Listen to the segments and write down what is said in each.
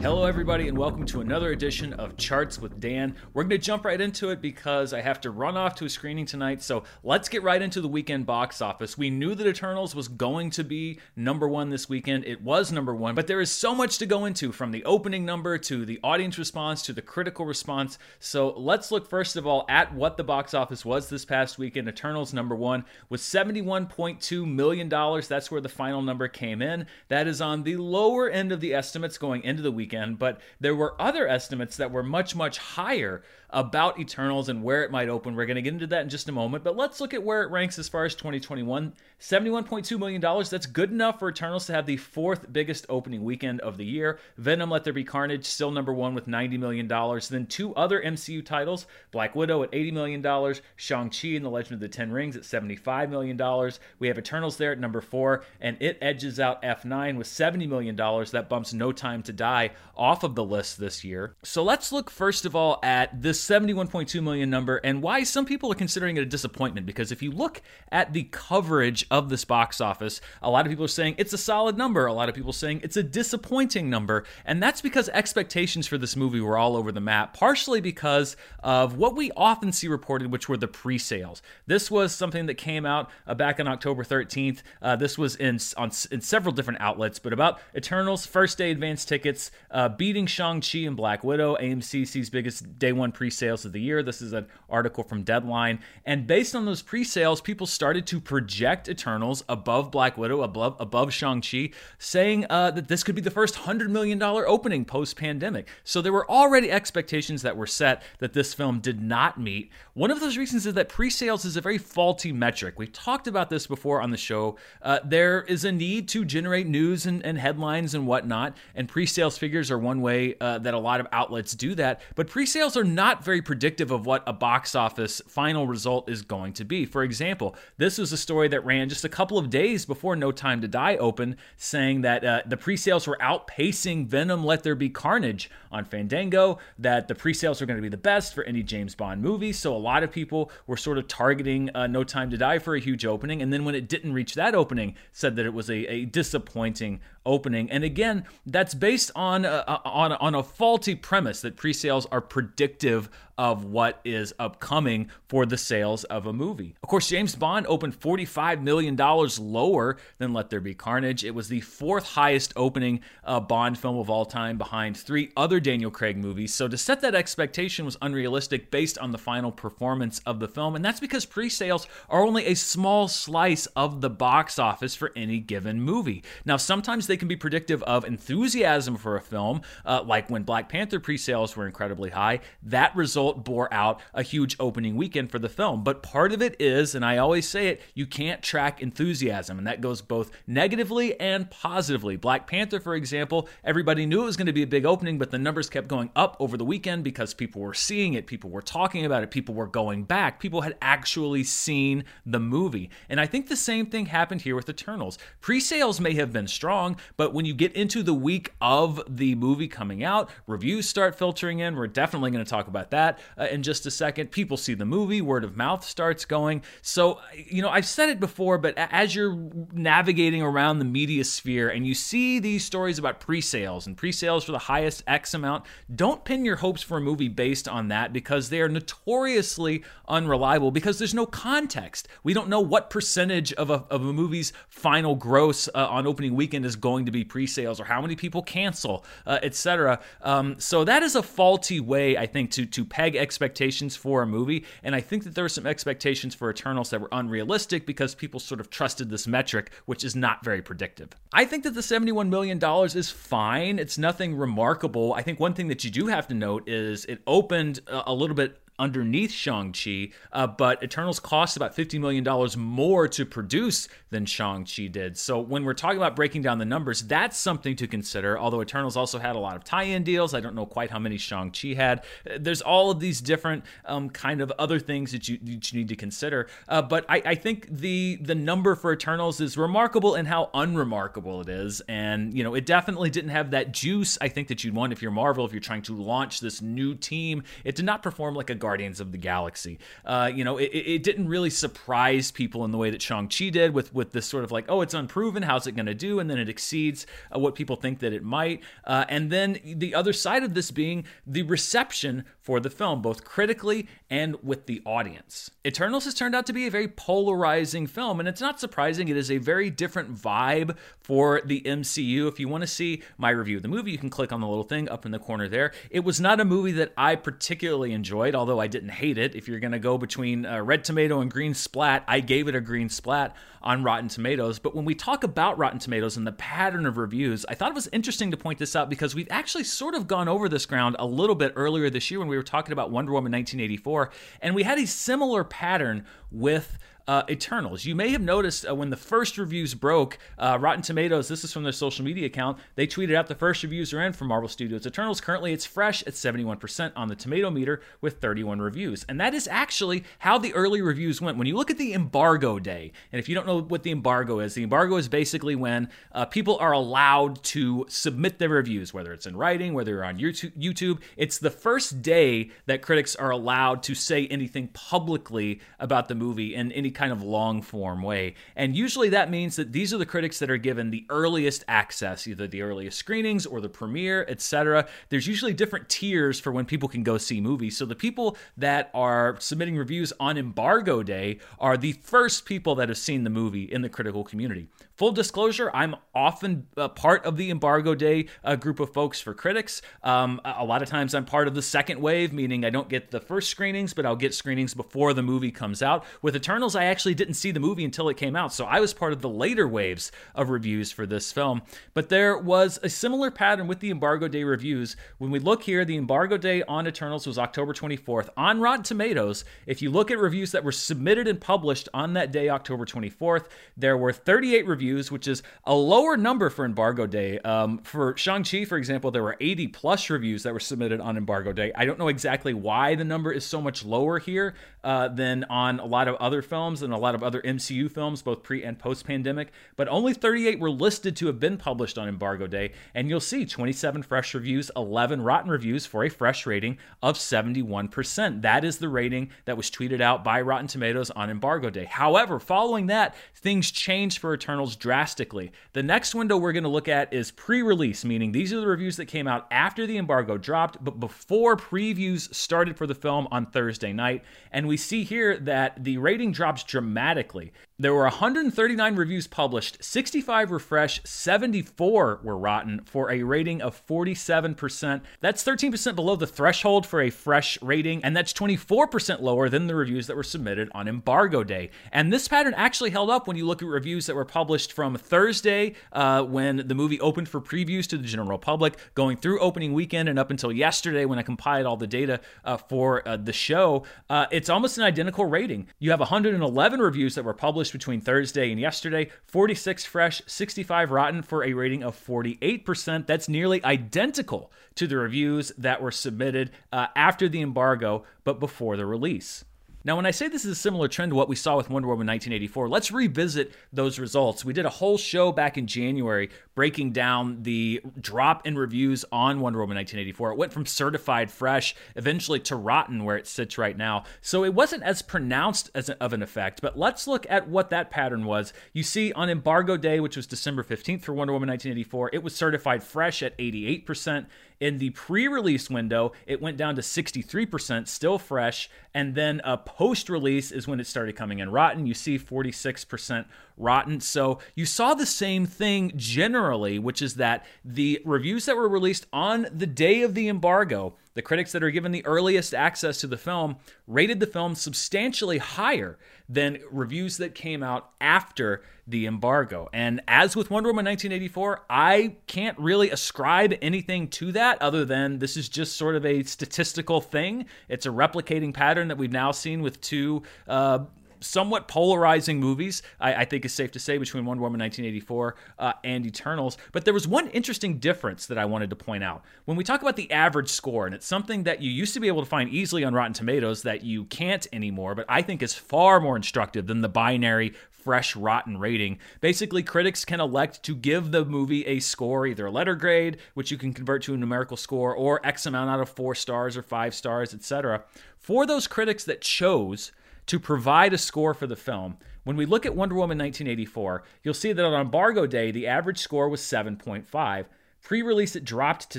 Hello, everybody, and welcome to another edition of Charts with Dan. We're going to jump right into it because I have to run off to a screening tonight. So let's get right into the weekend box office. We knew that Eternals was going to be number one this weekend. It was number one, but there is so much to go into from the opening number to the audience response to the critical response. So let's look first of all at what the box office was this past weekend. Eternals number one was $71.2 million. That's where the final number came in. That is on the lower end of the estimates going into the weekend weekend, but there were other estimates that were much, much higher about Eternals and where it might open. We're going to get into that in just a moment, but let's look at where it ranks as far as 2021. $71.2 million. That's good enough for Eternals to have the fourth biggest opening weekend of the year. Venom Let There Be Carnage, still number one with $90 million. Then two other MCU titles Black Widow at $80 million, Shang-Chi and the Legend of the Ten Rings at $75 million. We have Eternals there at number four, and it edges out F9 with $70 million. That bumps No Time to Die off of the list this year. So let's look first of all at this 71.2 million number and why some people are considering it a disappointment because if you look at the coverage of this box office, a lot of people are saying it's a solid number, a lot of people saying it's a disappointing number, and that's because expectations for this movie were all over the map, partially because of what we often see reported which were the pre-sales. This was something that came out uh, back on October 13th. Uh, this was in on in several different outlets, but about Eternals first day advance tickets uh, beating Shang-Chi and Black Widow, AMC's biggest day one pre sales of the year. This is an article from Deadline. And based on those pre sales, people started to project Eternals above Black Widow, above, above Shang-Chi, saying uh, that this could be the first $100 million opening post pandemic. So there were already expectations that were set that this film did not meet. One of those reasons is that pre sales is a very faulty metric. We've talked about this before on the show. Uh, there is a need to generate news and, and headlines and whatnot, and pre sales figures are one way uh, that a lot of outlets do that. But pre sales are not very predictive of what a box office final result is going to be. For example, this was a story that ran just a couple of days before No Time to Die opened, saying that uh, the pre sales were outpacing Venom Let There Be Carnage on Fandango, that the pre sales were going to be the best for any James Bond movie. So a lot of people were sort of targeting uh, No Time to Die for a huge opening. And then when it didn't reach that opening, said that it was a, a disappointing opening. And again, that's based on a, on, on a faulty premise that pre sales are predictive of what is upcoming for the sales of a movie. Of course, James Bond opened $45 million lower than Let There Be Carnage. It was the fourth highest opening uh, Bond film of all time behind three other Daniel Craig movies. So to set that expectation was unrealistic based on the final performance of the film. And that's because pre sales are only a small slice of the box office for any given movie. Now, sometimes they can be predictive of enthusiasm for a film, uh, like when Black Panther pre sales were incredibly high. That result result bore out a huge opening weekend for the film. But part of it is, and I always say it, you can't track enthusiasm, and that goes both negatively and positively. Black Panther, for example, everybody knew it was going to be a big opening, but the numbers kept going up over the weekend because people were seeing it, people were talking about it, people were going back, people had actually seen the movie. And I think the same thing happened here with Eternals. Pre sales may have been strong, but when you get into the week of the movie coming out, reviews start filtering in. We're definitely going to talk about that uh, in just a second. People see the movie, word of mouth starts going. So, you know, I've said it before, but as you're navigating around the media sphere and you see these stories about pre sales and pre sales for the highest X amount, don't pin your hopes for a movie based on that because they are notoriously unreliable because there's no context. We don't know what percentage of a, of a movie's final gross uh, on opening weekend is going to be pre sales or how many people cancel, uh, etc. Um, so that is a faulty way, I think, to, to peg expectations for a movie. And I think that there were some expectations for Eternals that were unrealistic because people sort of trusted this metric, which is not very predictive. I think that the $71 million is fine. It's nothing remarkable. I think one thing that you do have to note is it opened a little bit underneath Shang-Chi, uh, but Eternals cost about $50 million more to produce than Shang-Chi did. So when we're talking about breaking down the numbers, that's something to consider. Although Eternals also had a lot of tie-in deals. I don't know quite how many Shang-Chi had. There's all of these different um, kind of other things that you, that you need to consider. Uh, but I, I, think the the number for Eternals is remarkable in how unremarkable it is. And, you know, it definitely didn't have that juice, I think, that you'd want if you're Marvel, if you're trying to launch this new team. It did not perform like a Guardians of the Galaxy. Uh, you know, it, it, didn't really surprise people in the way that Shang-Chi did with, with this sort of like, oh, it's unproven, how's it going to do? And then it exceeds uh, what people think that it might. Uh, and then the other side of this being the reception for the film, both critically and with the audience. Eternals has turned out to be a very polarizing film, and it's not surprising. It is a very different vibe for the MCU. If you want to see my review of the movie, you can click on the little thing up in the corner there. It was not a movie that I particularly enjoyed, although I didn't hate it. If you're going to go between uh, red tomato and green splat, I gave it a green splat on Rotten Tomatoes. But when we talk about Rotten Tomatoes and the pattern of reviews, I thought it was interesting to point this out because we've actually sort of gone over this ground a little bit earlier this year when we were talking about Wonder Woman 1984, and we had a similar pattern with uh, Eternals. You may have noticed uh, when the first reviews broke, uh, Rotten Tomatoes, this is from their social media account, they tweeted out the first reviews are in for Marvel Studios Eternals. Currently, it's fresh at 71% on the tomato meter with 31 reviews. And that is actually how the early reviews went. When you look at the embargo day, and if you don't know what the embargo is, the embargo is basically when uh, people are allowed to submit their reviews, whether it's in writing, whether you're on YouTube. It's the first day that critics are allowed to say anything publicly about the movie and any kind of long form way. And usually that means that these are the critics that are given the earliest access, either the earliest screenings or the premiere, etc. There's usually different tiers for when people can go see movies. So the people that are submitting reviews on embargo day are the first people that have seen the movie in the critical community. Full disclosure, I'm often a part of the embargo day uh, group of folks for critics. Um, a lot of times I'm part of the second wave, meaning I don't get the first screenings, but I'll get screenings before the movie comes out. With Eternals, I actually didn't see the movie until it came out, so I was part of the later waves of reviews for this film. But there was a similar pattern with the embargo day reviews. When we look here, the embargo day on Eternals was October 24th. On Rotten Tomatoes, if you look at reviews that were submitted and published on that day, October 24th, there were 38 reviews reviews, which is a lower number for embargo day. Um, for Shang-Chi, for example, there were 80 plus reviews that were submitted on embargo day. I don't know exactly why the number is so much lower here uh, than on a lot of other films and a lot of other MCU films, both pre and post pandemic, but only 38 were listed to have been published on embargo day. And you'll see 27 fresh reviews, 11 rotten reviews for a fresh rating of 71%. That is the rating that was tweeted out by Rotten Tomatoes on embargo day. However, following that, things changed for Eternals drastically. The next window we're going to look at is pre release, meaning these are the reviews that came out after the embargo dropped, but before previews started for the film on Thursday night. And we see here that the rating drops dramatically. There were 139 reviews published, 65 were fresh, 74 were rotten for a rating of 47%. That's 13% below the threshold for a fresh rating, and that's 24% lower than the reviews that were submitted on embargo day. And this pattern actually held up when you look at reviews that were published from Thursday uh, when the movie opened for previews to the general public, going through opening weekend and up until yesterday when I compiled all the data uh, for uh, the show. Uh, it's almost an identical rating. You have 111 reviews that were published between Thursday and yesterday 46 fresh, 65 rotten for a rating of 48%. That's nearly identical to the reviews that were submitted uh, after the embargo, but before the release. Now, when I say this is a similar trend to what we saw with Wonder Woman 1984, let's revisit those results. We did a whole show back in January breaking down the drop in reviews on Wonder Woman 1984. It went from certified fresh eventually to rotten where it sits right now. So it wasn't as pronounced as of an effect, but let's look at what that pattern was. You see on embargo day, which was December 15th for Wonder Woman 1984, it was certified fresh at 88%. In the pre release window, it went down to 63%, still fresh. And then uh, a post release is when it started coming in rotten. You see 46% rotten. So you saw the same thing generally, which is that the reviews that were released on the day of the embargo, the critics that are given the earliest access to the film, rated the film substantially higher than reviews that came out after the embargo. And as with Wonder Woman 1984, I can't really ascribe anything to that other than this is just sort of a statistical thing. It's a replicating pattern that we've now seen with two uh, somewhat polarizing movies, I, I, think is safe to say, between Wonder Woman 1984 uh, and Eternals. But there was one interesting difference that I wanted to point out. When we talk about the average score, and it's something that you used to be able to find easily on Rotten Tomatoes that you can't anymore, but I think is far more instructive than the binary fresh, rotten rating. Basically, critics can elect to give the movie a score, either a letter grade, which you can convert to a numerical score, or X amount out of four stars or five stars, etc. For those critics that chose to provide a score for the film, when we look at Wonder Woman 1984, you'll see that on embargo day, the average score was 7.5. Pre release, it dropped to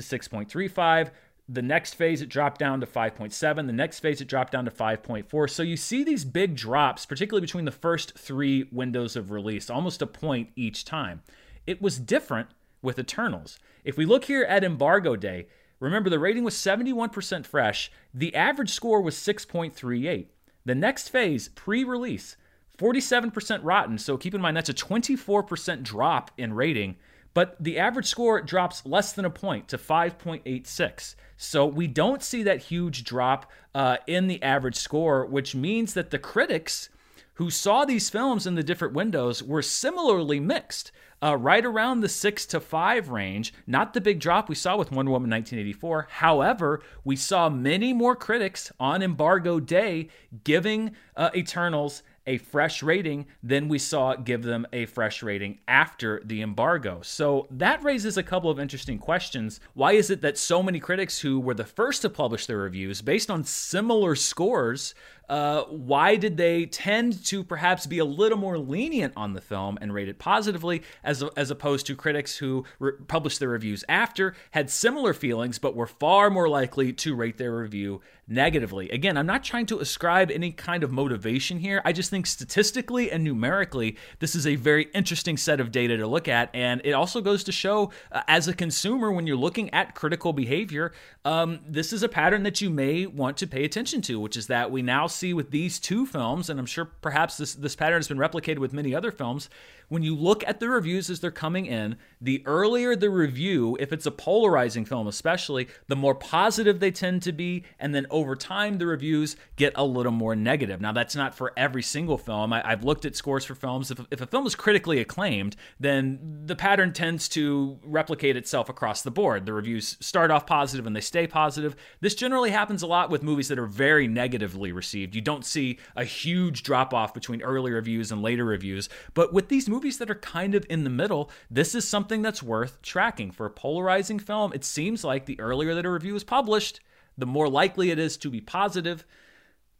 6.35. The next phase, it dropped down to 5.7. The next phase, it dropped down to 5.4. So you see these big drops, particularly between the first three windows of release, almost a point each time. It was different with Eternals. If we look here at embargo day, remember the rating was 71% fresh. The average score was 6.38. The next phase, pre release, 47% rotten. So keep in mind that's a 24% drop in rating, but the average score drops less than a point to 5.86. So we don't see that huge drop uh, in the average score, which means that the critics who saw these films in the different windows were similarly mixed. Uh, right around the six to five range, not the big drop we saw with Wonder Woman 1984. However, we saw many more critics on embargo day giving uh, Eternals a fresh rating than we saw give them a fresh rating after the embargo. So that raises a couple of interesting questions. Why is it that so many critics who were the first to publish their reviews based on similar scores uh, why did they tend to perhaps be a little more lenient on the film and rate it positively, as, as opposed to critics who re- published their reviews after, had similar feelings, but were far more likely to rate their review negatively? Again, I'm not trying to ascribe any kind of motivation here. I just think statistically and numerically, this is a very interesting set of data to look at. And it also goes to show, uh, as a consumer, when you're looking at critical behavior, um, this is a pattern that you may want to pay attention to, which is that we now with these two films, and I'm sure perhaps this, this pattern has been replicated with many other films, when you look at the reviews as they're coming in, the earlier the review, if it's a polarizing film especially, the more positive they tend to be. And then over time, the reviews get a little more negative. Now, that's not for every single film. I, have looked at scores for films. If, if a film is critically acclaimed, then the pattern tends to replicate itself across the board. The reviews start off positive and they stay positive. This generally happens a lot with movies that are very negatively received. You don't see a huge drop off between early reviews and later reviews. But with these movies, movies that are kind of in the middle, this is something that's worth tracking. For a polarizing film, it seems like the earlier that a review is published, the more likely it is to be positive.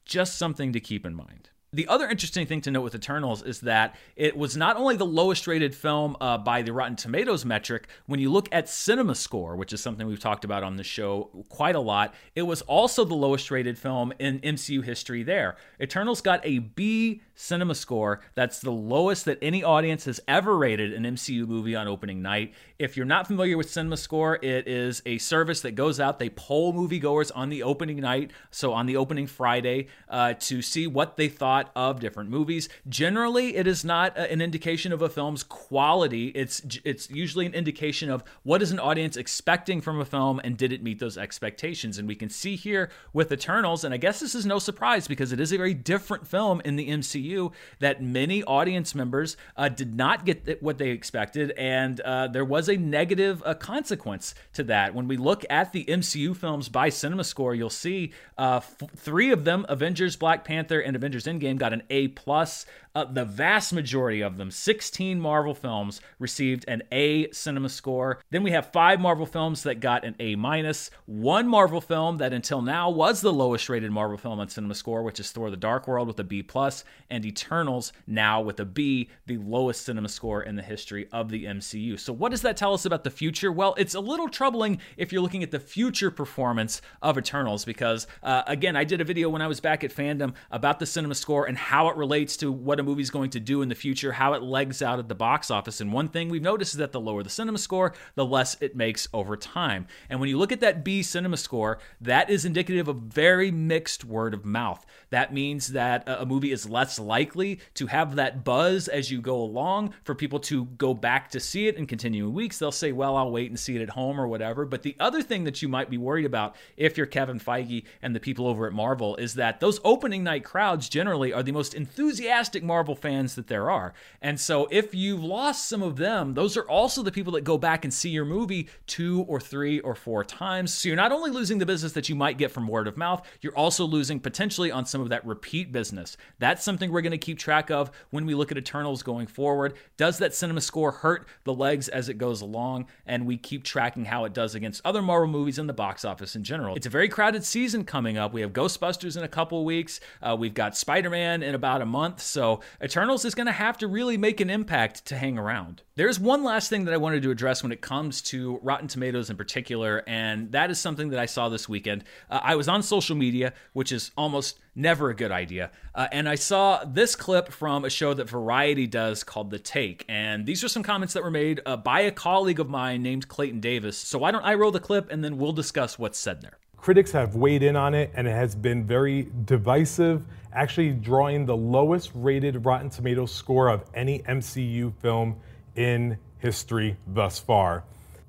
Just something to keep in mind. The other interesting thing to note with Eternals is that it was not only the lowest rated film uh, by the Rotten Tomatoes metric, when you look at Cinema Score, which is something we've talked about on the show quite a lot, it was also the lowest rated film in MCU history there. Eternals got a B Cinema Score. That's the lowest that any audience has ever rated an MCU movie on opening night. If you're not familiar with Cinema Score, it is a service that goes out, they poll moviegoers on the opening night, so on the opening Friday, uh, to see what they thought of different movies. Generally, it is not an indication of a film's quality. It's it's usually an indication of what is an audience expecting from a film and did it meet those expectations. And we can see here with Eternals, and I guess this is no surprise because it is a very different film in the MCU that many audience members uh, did not get what they expected, and uh, there was a negative uh, consequence to that. When we look at the MCU films by Cinema Score, you'll see uh, f- three of them, Avengers, Black Panther, and Avengers Endgame, got an A plus. Uh, the vast majority of them, 16 Marvel films, received an A cinema score. Then we have five Marvel films that got an A minus. One Marvel film that until now was the lowest rated Marvel film on cinema score, which is Thor: The Dark World with a B plus, and Eternals now with a B, the lowest cinema score in the history of the MCU. So what does that tell us about the future? Well, it's a little troubling if you're looking at the future performance of Eternals because uh, again, I did a video when I was back at Fandom about the cinema score and how it relates to what a movie's going to do in the future, how it legs out at the box office. And one thing we've noticed is that the lower the cinema score, the less it makes over time. And when you look at that B cinema score, that is indicative of very mixed word of mouth. That means that a movie is less likely to have that buzz as you go along for people to go back to see it in continuing weeks. They'll say, well, I'll wait and see it at home or whatever. But the other thing that you might be worried about if you're Kevin Feige and the people over at Marvel is that those opening night crowds generally are the most enthusiastic Marvel fans that there are. And so if you've lost some of them, those are also the people that go back and see your movie two or three or four times. So you're not only losing the business that you might get from word of mouth, you're also losing potentially on some of that repeat business. That's something we're going to keep track of when we look at Eternals going forward. Does that cinema score hurt the legs as it goes along? And we keep tracking how it does against other Marvel movies in the box office in general. It's a very crowded season coming up. We have Ghostbusters in a couple weeks. Uh, we've got Spider Man in about a month. Eternals is going to have to really make an impact to hang around. There's one last thing that I wanted to address when it comes to Rotten Tomatoes in particular, and that is something that I saw this weekend. Uh, I was on social media, which is almost never a good idea, uh, and I saw this clip from a show that Variety does called The Take, and these are some comments that were made uh, by a colleague of mine named Clayton Davis. So why don't I roll the clip and then we'll discuss what's said there. Critics have weighed in on it, and it has been very divisive, actually drawing the lowest rated Rotten Tomatoes score of any MCU film in history thus far.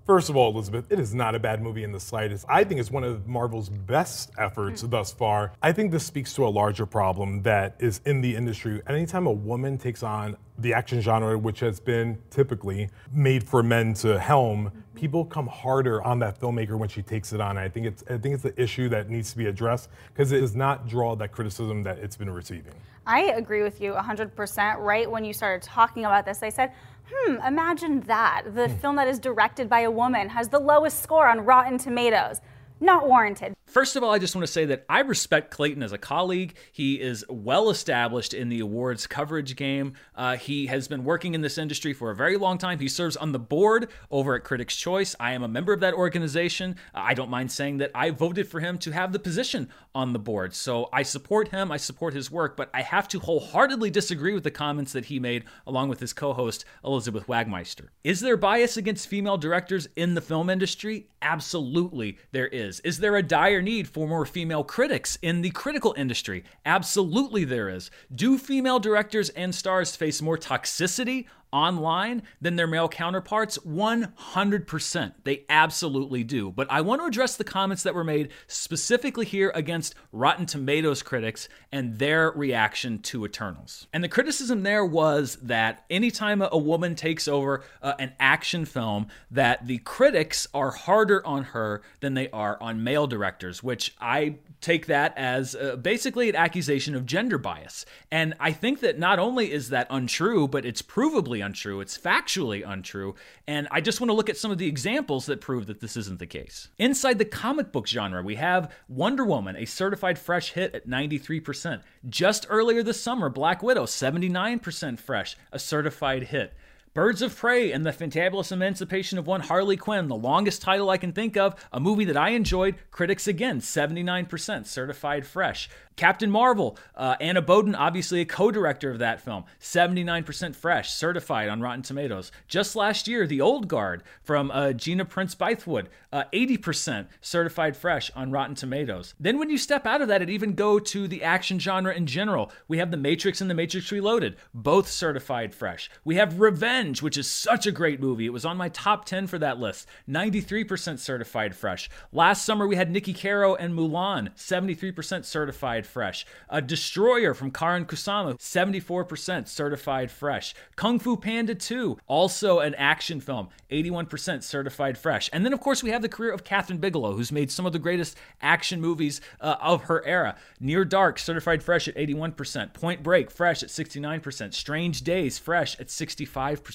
First of all, Elizabeth, it is not a bad movie in the slightest. I think it's one of Marvel's best efforts mm. thus far. I think this speaks to a larger problem that is in the industry. Anytime a woman takes on the action genre, which has been typically made for men to helm, people come harder on that filmmaker when she takes it on. I think it's I think it's an issue that needs to be addressed because it does not draw that criticism that it's been receiving. I agree with you 100%. Right when you started talking about this, I said, hmm, imagine that. The hmm. film that is directed by a woman has the lowest score on Rotten Tomatoes. Not warranted. First of all, I just want to say that I respect Clayton as a colleague. He is well established in the awards coverage game. Uh, he has been working in this industry for a very long time. He serves on the board over at Critics' Choice. I am a member of that organization. I don't mind saying that I voted for him to have the position on the board. So I support him, I support his work, but I have to wholeheartedly disagree with the comments that he made along with his co host, Elizabeth Wagmeister. Is there bias against female directors in the film industry? Absolutely, there is. Is there a dire need for more female critics in the critical industry? Absolutely, there is. Do female directors and stars face more toxicity online than their male counterparts? 100%. They absolutely do. But I want to address the comments that were made specifically here against Rotten Tomatoes critics and their reaction to Eternals. And the criticism there was that anytime a woman takes over uh, an action film, that the critics are harder on her than they are on male directors, which I take that as uh, basically an accusation of gender bias. And I think that not only is that untrue, but it's provably untrue, it's factually untrue. And I just want to look at some of the examples that prove that this isn't the case. Inside the comic book genre, we have Wonder Woman, a certified fresh hit at 93%. Just earlier this summer, Black Widow, 79% fresh, a certified hit. Birds of Prey and the Fantabulous Emancipation of One Harley Quinn, the longest title I can think of, a movie that I enjoyed. Critics again, 79% certified fresh. Captain Marvel, uh, Anna Boden, obviously a co director of that film, 79% fresh, certified on Rotten Tomatoes. Just last year, The Old Guard from uh, Gina Prince Bythewood, uh, 80% certified fresh on Rotten Tomatoes. Then, when you step out of that and even go to the action genre in general, we have The Matrix and The Matrix Reloaded, both certified fresh. We have Revenge, which is such a great movie. It was on my top 10 for that list, 93% certified fresh. Last summer, we had Niki Caro and Mulan, 73% certified fresh. A Destroyer from Karyn Kusama, 74% certified fresh. Kung Fu Panda 2, also an action film, 81% certified fresh. And then, of course, we have the career of Kathryn Bigelow, who's made some of the greatest action movies uh, of her era. Near Dark, certified fresh at 81%. Point Break, fresh at 69%. Strange Days, fresh at 65%.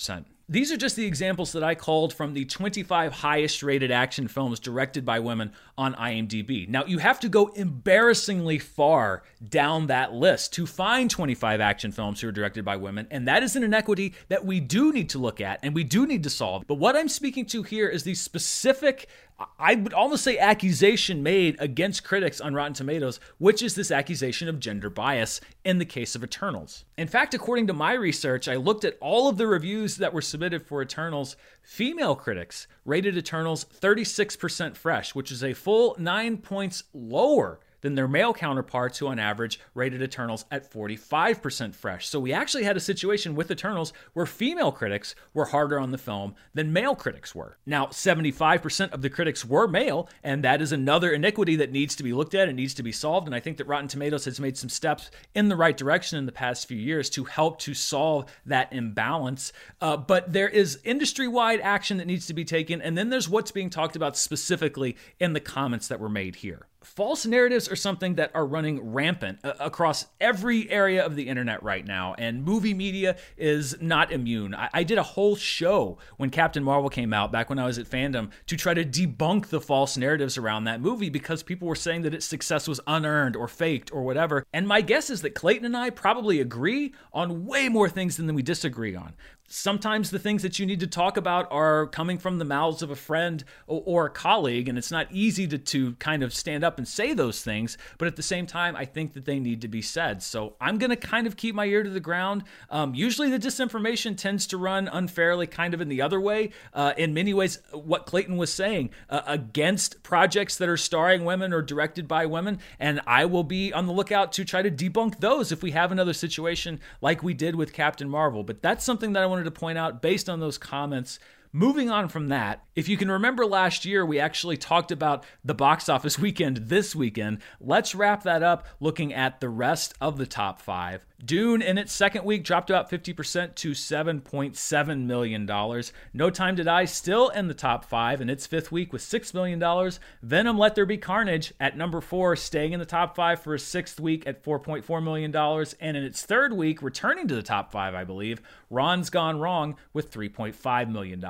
These are just the examples that I called from the 25 highest rated action films directed by women on IMDb. Now, you have to go embarrassingly far down that list to find 25 action films who are directed by women, and that is an inequity that we do need to look at and we do need to solve. But what I'm speaking to here is the specific I would almost say accusation made against critics on Rotten Tomatoes, which is this accusation of gender bias in the case of Eternals. In fact, according to my research, I looked at all of the reviews that were submitted for Eternals. Female critics rated Eternals 36% fresh, which is a full nine points lower than their male counterparts, who on average rated Eternals at 45% fresh. So we actually had a situation with Eternals where female critics were harder on the film than male critics were. Now, 75% of the critics were male, and that is another iniquity that needs to be looked at and needs to be solved. And I think that Rotten Tomatoes has made some steps in the right direction in the past few years to help to solve that imbalance. Uh, but there is industry wide action that needs to be taken, and then there's what's being talked about specifically in the comments that were made here false narratives are something that are running rampant uh, across every area of the internet right now, and movie media is not immune. I-, I, did a whole show when Captain Marvel came out back when I was at Fandom to try to debunk the false narratives around that movie because people were saying that its success was unearned or faked or whatever. And my guess is that Clayton and I probably agree on way more things than we disagree on sometimes the things that you need to talk about are coming from the mouths of a friend or, or, a colleague, and it's not easy to, to kind of stand up and say those things. But at the same time, I think that they need to be said. So I'm going to kind of keep my ear to the ground. Um, usually, the disinformation tends to run unfairly, kind of in the other way. Uh, in many ways, what Clayton was saying uh, against projects that are starring women or directed by women, and I will be on the lookout to try to debunk those if we have another situation like we did with Captain Marvel. But that's something that I want wanted to point out based on those comments Moving on from that, if you can remember last year, we actually talked about the box office weekend this weekend. Let's wrap that up looking at the rest of the top five. Dune, in its second week, dropped about 50% to $7.7 million. No Time to Die, still in the top five in its fifth week with $6 million. Venom, Let There Be Carnage at number four, staying in the top five for a sixth week at $4.4 million. And in its third week, returning to the top five, I believe, Ron's Gone Wrong with $3.5 million.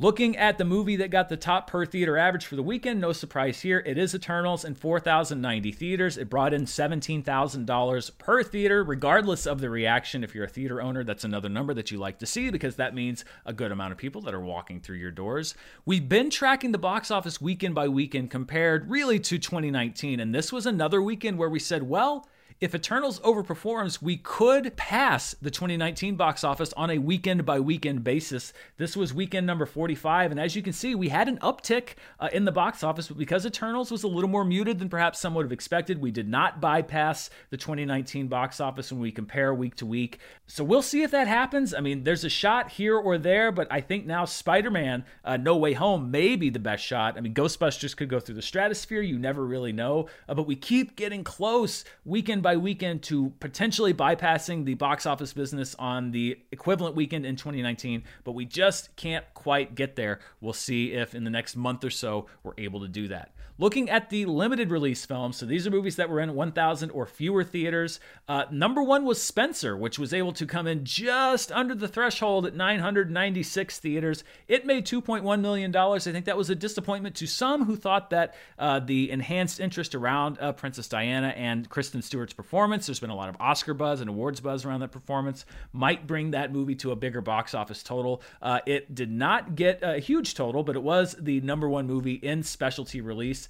Looking at the movie that got the top per theater average for the weekend, no surprise here, it is Eternals in 4,090 theaters. It brought in $17,000 per theater, regardless of the reaction. If you're a theater owner, that's another number that you like to see because that means a good amount of people that are walking through your doors. We've been tracking the box office weekend by weekend compared really to 2019, and this was another weekend where we said, well, if Eternals overperforms, we could pass the 2019 box office on a weekend by weekend basis. This was weekend number 45, and as you can see, we had an uptick uh, in the box office, but because Eternals was a little more muted than perhaps some would have expected, we did not bypass the 2019 box office when we compare week to week. So we'll see if that happens. I mean, there's a shot here or there, but I think now Spider Man uh, No Way Home may be the best shot. I mean, Ghostbusters could go through the stratosphere, you never really know, uh, but we keep getting close weekend by by weekend to potentially bypassing the box office business on the equivalent weekend in 2019, but we just can't quite get there. We'll see if in the next month or so we're able to do that. Looking at the limited release films, so these are movies that were in 1,000 or fewer theaters. Uh, number one was Spencer, which was able to come in just under the threshold at 996 theaters. It made $2.1 million. I think that was a disappointment to some who thought that uh, the enhanced interest around uh, Princess Diana and Kristen Stewart's performance, there's been a lot of Oscar buzz and awards buzz around that performance, might bring that movie to a bigger box office total. Uh, it did not get a huge total, but it was the number one movie in specialty release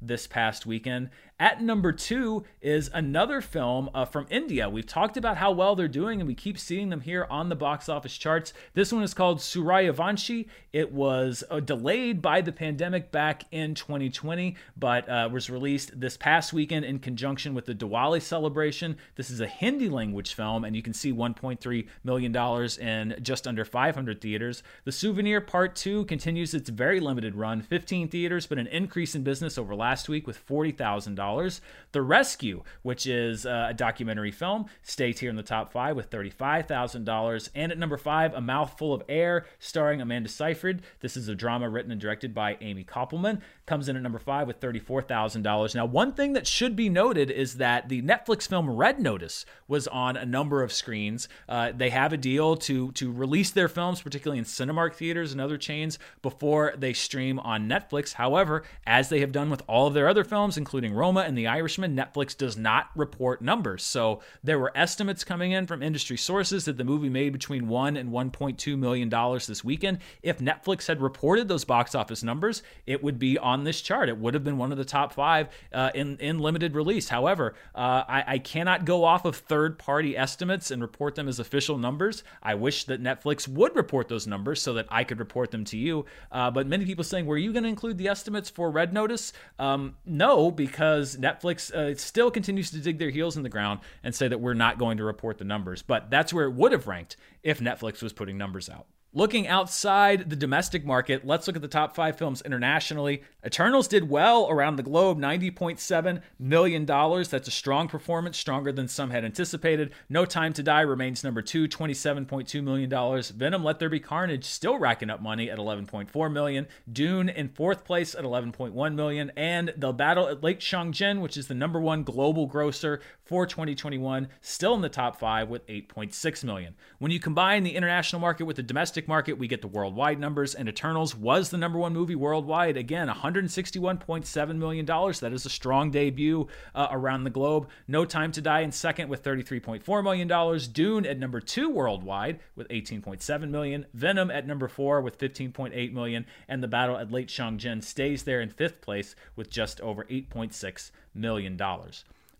this past weekend. At number two is another film uh, from India. We've talked about how well they're doing, and we keep seeing them here on the box office charts. This one is called Sooryavanshi. It was uh, delayed by the pandemic back in 2020, but uh, was released this past weekend in conjunction with the Diwali celebration. This is a Hindi language film, and you can see $1.3 million in just under 500 theaters. The Souvenir Part 2 continues its very limited run, 15 theaters, but an increase in business over last week with $40,000. The Rescue, which is uh, a documentary film, stays here in the top five with $35,000. And at number five, A Mouthful of Air, starring Amanda Seyfried. This is a drama written and directed by Amy Koppelman. Comes in at number five with $34,000. Now, one thing that should be noted is that the Netflix film Red Notice was on a number of screens. Uh, they have a deal to to release their films, particularly in Cinemark theaters and other chains, before they stream on Netflix. However, as they have done with all of their other films, including Roma and The Irishman, Netflix does not report numbers. So there were estimates coming in from industry sources that the movie made between 1 and 1.2 million dollars this weekend. If Netflix had reported those box office numbers, it would be on this chart. It would have been one of the top five uh, in in limited release. However, uh, I, I cannot go off of third party estimates and report them as official numbers. I wish that Netflix would report those numbers so that I could report them to you. Uh, but many people saying, were you going to include the estimates for Red Notice? Um, no, because Netflix uh, still continues to dig their heels in the ground and say that we're not going to report the numbers. But that's where it would have ranked if Netflix was putting numbers out. Looking outside the domestic market, let's look at the top five films internationally. Eternals did well around the globe, $90.7 million. That's a strong performance, stronger than some had anticipated. No Time to Die remains number two, $27.2 million. Venom Let There Be Carnage still racking up money at 11.4 million. Dune in fourth place at 11.1 million. And The Battle at Lake Changjin, which is the number one global grosser for 2021, still in the top five with 8.6 million. When you combine the international market with the domestic market, we get the worldwide numbers, and Eternals was the number one movie worldwide. Again, $161.7 million. That is a strong debut uh, around the globe. No Time to Die in second with $33.4 million. Dune at number two worldwide with 18.7 million. Venom at number four with 15.8 million. And The Battle at Lake Changjin stays there in fifth place with just over $8.6 million.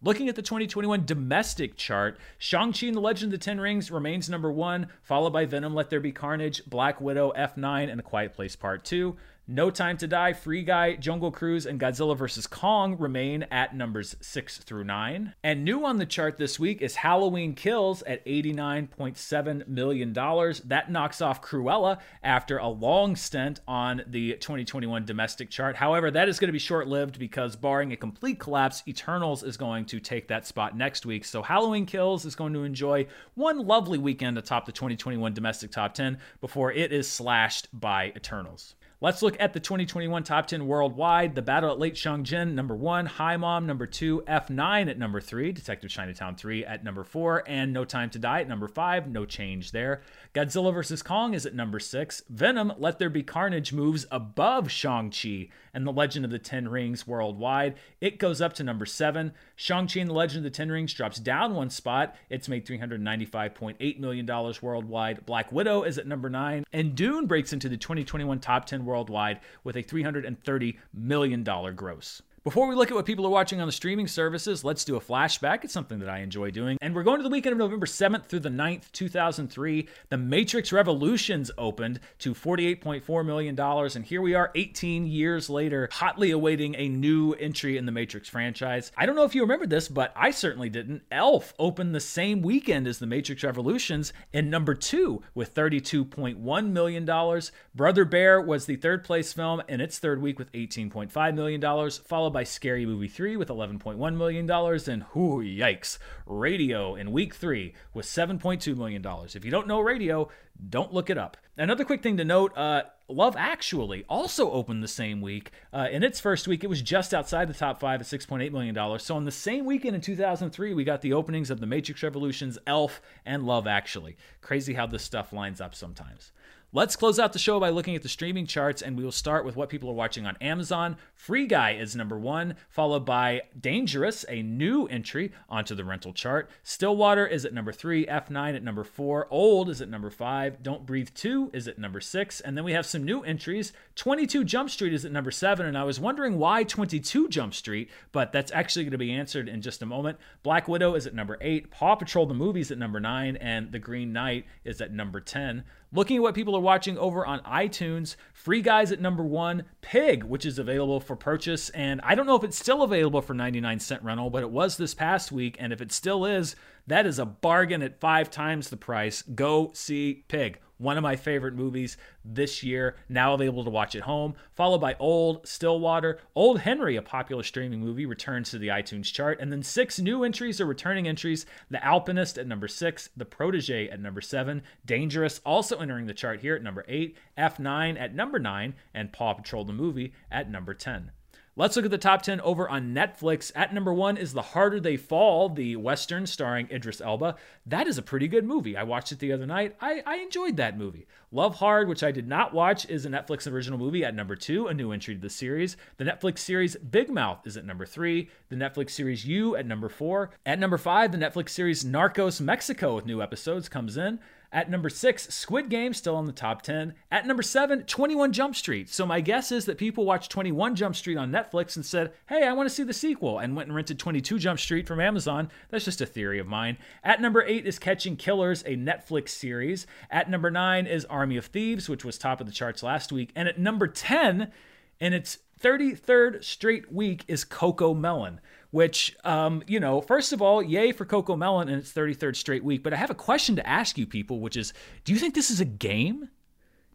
Looking at the 2021 domestic chart, Shang-Chi and the Legend of the Ten Rings remains number one, followed by Venom, Let There Be Carnage, Black Widow, F9, and A Quiet Place Part 2. No Time to Die, Free Guy, Jungle Cruise, and Godzilla vs. Kong remain at numbers 6 through 9. And new on the chart this week is Halloween Kills at $89.7 million. That knocks off Cruella after a long stint on the 2021 domestic chart. However, that is going to be short lived because, barring a complete collapse, Eternals is going to take that spot next week. So Halloween Kills is going to enjoy one lovely weekend atop the 2021 domestic top 10 before it is slashed by Eternals. Let's look at the 2021 top 10 worldwide. The Battle at Lake Changjin, number one. Hi Mom, number two. F9 at number three. Detective Chinatown 3 at number four. And No Time to Die at number five. No change there. Godzilla vs. Kong is at number six. Venom, Let There Be Carnage moves above Shang-Chi and The Legend of the Ten Rings worldwide. It goes up to number seven. Shang-Chi and The Legend of the Ten Rings drops down one spot. It's made $395.8 million worldwide. Black Widow is at number nine. And Dune breaks into the 2021 top 10 worldwide with a $330 million gross. Before we look at what people are watching on the streaming services, let's do a flashback. It's something that I enjoy doing. And we're going to the weekend of November 7th through the 9th, 2003. The Matrix Revolutions opened to $48.4 million. And here we are 18 years later, hotly awaiting a new entry in the Matrix franchise. I don't know if you remember this, but I certainly didn't. Elf opened the same weekend as the Matrix Revolutions in number two with $32.1 million. Brother Bear was the third place film in its third week with $18.5 million, followed by Scary Movie 3 with $11.1 million, and whoo, yikes, Radio in week 3 with $7.2 million. If you don't know Radio, don't look it up. Another quick thing to note uh, Love Actually also opened the same week. Uh, in its first week, it was just outside the top five at $6.8 million. So, in the same weekend in 2003, we got the openings of The Matrix Revolutions, Elf, and Love Actually. Crazy how this stuff lines up sometimes. Let's close out the show by looking at the streaming charts, and we will start with what people are watching on Amazon. Free Guy is number one, followed by Dangerous, a new entry onto the rental chart. Stillwater is at number three, F9 at number four, Old is at number five, Don't Breathe 2 is at number six, and then we have some new entries. 22 Jump Street is at number seven, and I was wondering why 22 Jump Street, but that's actually going to be answered in just a moment. Black Widow is at number eight, Paw Patrol the movie's at number nine, and The Green Knight is at number 10. Looking at what people are watching over on iTunes, Free Guys at number one, Pig, which is available for purchase. And I don't know if it's still available for 99 cent rental, but it was this past week. And if it still is, that is a bargain at five times the price. Go see Pig one of my favorite movies this year, now available to watch at home, followed by Old Stillwater. Old Henry, a popular streaming movie, returns to the iTunes chart. And then six new entries or returning entries The Alpinist at number six, The Protege at number seven, Dangerous also entering the chart here at number eight, F9 at number nine, and Paw Patrol the movie at number 10. Let's look at the top 10 over on Netflix. At number one is The Harder They Fall, the Western starring Idris Elba. That is a pretty good movie. I watched it the other night. I, I enjoyed that movie. Love Hard, which I did not watch, is a Netflix original movie at number two, a new entry to the series. The Netflix series Big Mouth is at number three. The Netflix series You at number four. At number five, the Netflix series Narcos Mexico with new episodes comes in. At number six, Squid Game, still in the top 10. At number seven, 21 Jump Street. So my guess is that people watched 21 Jump Street on Netflix and said, hey, I want to see the sequel, and went and rented 22 Jump Street from Amazon. That's just a theory of mine. At number eight is Catching Killers, a Netflix series. At number nine is Army of Thieves, which was top of the charts last week. And at number 10, in its 33rd straight week is Coco Melon, which, um, you know, first of all, yay for Coco Melon in its 33rd straight week. But I have a question to ask you people, which is do you think this is a game?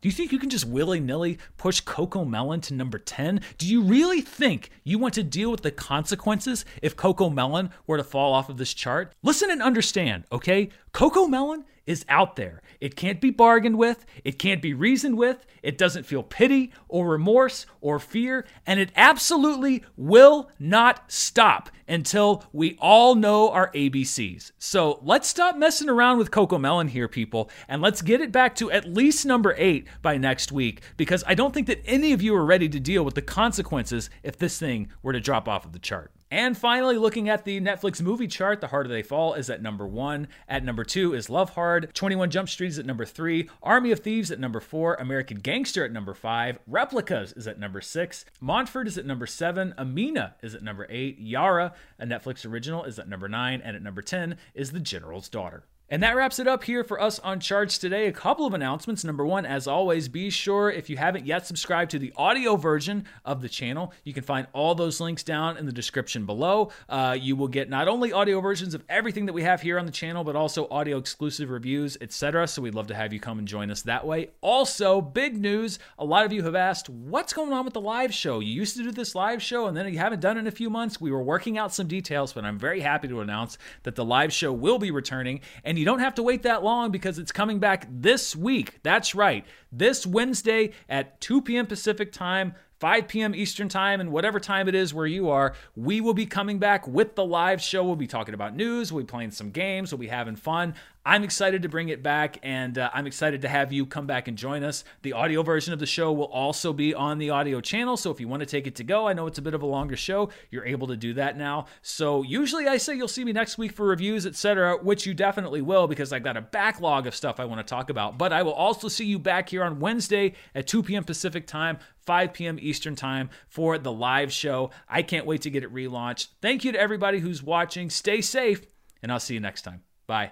Do you think you can just willy nilly push Coco Melon to number 10? Do you really think you want to deal with the consequences if Coco Melon were to fall off of this chart? Listen and understand, okay? Coco Melon is out there. It can't be bargained with, it can't be reasoned with, it doesn't feel pity or remorse or fear, and it absolutely will not stop until we all know our ABCs. So let's stop messing around with Coco Melon here, people, and let's get it back to at least number eight by next week, because I don't think that any of you are ready to deal with the consequences if this thing were to drop off of the chart. And finally, looking at the Netflix movie chart, The Harder They Fall is at number one. At number two is Love Hard. 21 Jump Street is at number three. Army of Thieves at number four. American Gangster at number five. Replicas is at number six. Montford is at number seven. Amina is at number eight. Yara, a Netflix original, is at number nine. And at number 10 is The General's Daughter. And that wraps it up here for us on Charts today. A couple of announcements. Number one, as always, be sure if you haven't yet subscribed to the audio version of the channel, you can find all those links down in the description below. Uh, you will get not only audio versions of everything that we have here on the channel, but also audio exclusive reviews, etc. So we'd love to have you come and join us that way. Also, big news a lot of you have asked, what's going on with the live show? You used to do this live show and then you haven't done it in a few months. We were working out some details, but I'm very happy to announce that the live show will be returning. And you don't have to wait that long because it's coming back this week. That's right. This Wednesday at 2 p.m. Pacific time, 5 p.m. Eastern Time, and whatever time it is where you are, we will be coming back with the live show. We'll be talking about news, we'll be playing some games, we'll be having fun. I'm excited to bring it back, and uh, I'm excited to have you come back and join us. The audio version of the show will also be on the audio channel, so if you want to take it to go, I know it's a bit of a longer show, you're able to do that now. So usually I say you'll see me next week for reviews, etc., which you definitely will because I've got a backlog of stuff I want to talk about. But I will also see you back here on Wednesday at 2 p.m. Pacific time 5 p.m. Eastern Time for the live show. I can't wait to get it relaunched. Thank you to everybody who's watching. Stay safe, and I'll see you next time. Bye.